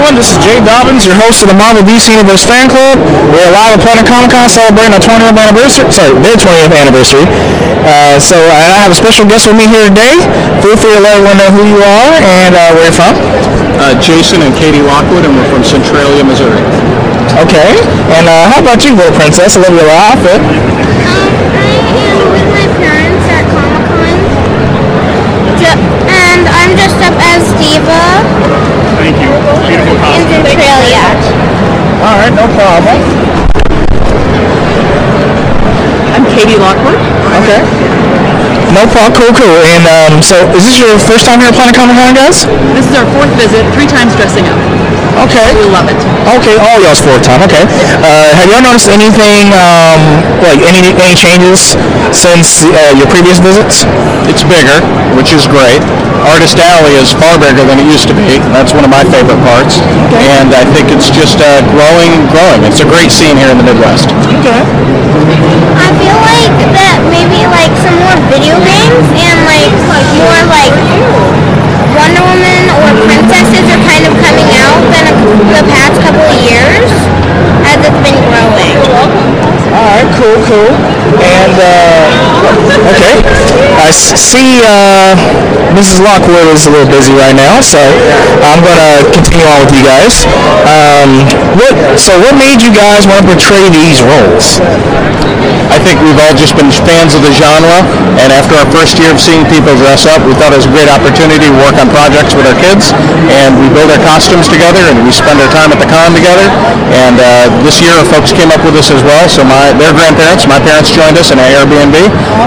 everyone. This is Jay Dobbins, your host of the Marvel DC Universe Fan Club. We're live at Planet Comicon celebrating our 20th anniversary. Sorry, their 20th anniversary. Uh, so I have a special guest with me here today. Feel free to let everyone know who you are and uh, where you're from. Uh, Jason and Katie Lockwood, and we're from Centralia, Missouri. Okay. And uh, how about you, little princess? I love your little outfit. Beautiful in Centralia. All right, no problem. I'm Katie Lockwood. Okay. No problem. Cool, cool. And um, so, is this your first time here at Planet Comicon, guys? This is our fourth visit, three times dressing up. Okay. We love it. Okay, all y'all's fourth time. Okay. Uh, have y'all noticed anything, um, like any any changes since uh, your previous visits? It's bigger, which is great. Artist Alley is far bigger than it used to be. That's one of my favorite parts. And I think it's just uh, growing, growing. It's a great scene here in the Midwest. Okay. Feel like that maybe like some more video games and like more like Wonder Woman or princesses are kind of coming out than the past couple of years as it's been growing. All right. Cool. Cool. And uh, okay. I see uh, Mrs. Lockwood is a little busy right now, so I'm gonna continue on with you guys. Um, what? So, what made you guys want to portray these roles? I think we've all just been fans of the genre, and after our first year of seeing people dress up, we thought it was a great opportunity to work on projects with our kids, and we build our costumes together, and we spend our time at the con together. And uh, this year, our folks came up with us as well. So my their grandparents, my parents joined us in an Airbnb,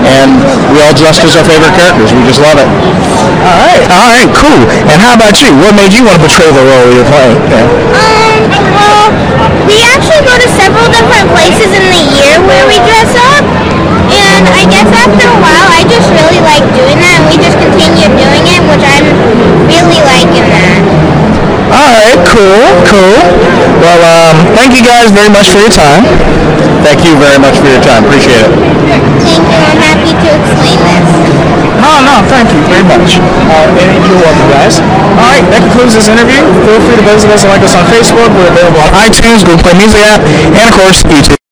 and we all dressed as our favorite characters. We just love it. All right. All right. Cool. And how about you? What made you want to portray the role you're playing? Yeah. Um, well, we actually go to several different places in the year where we dress up. And I guess after a while, I just really like doing that, and we just continue doing it, which I'm really liking that. All right. Cool. Cool. Well, um, thank you guys very much for your time. Thank you very much for your time. Appreciate it. Thank you. I'm happy to explain this. No, no, thank you very much. Uh, and you're welcome, guys. All right, that concludes this interview. Feel free to visit us and like us on Facebook. We're available on iTunes, Google Play Music app, and of course, YouTube.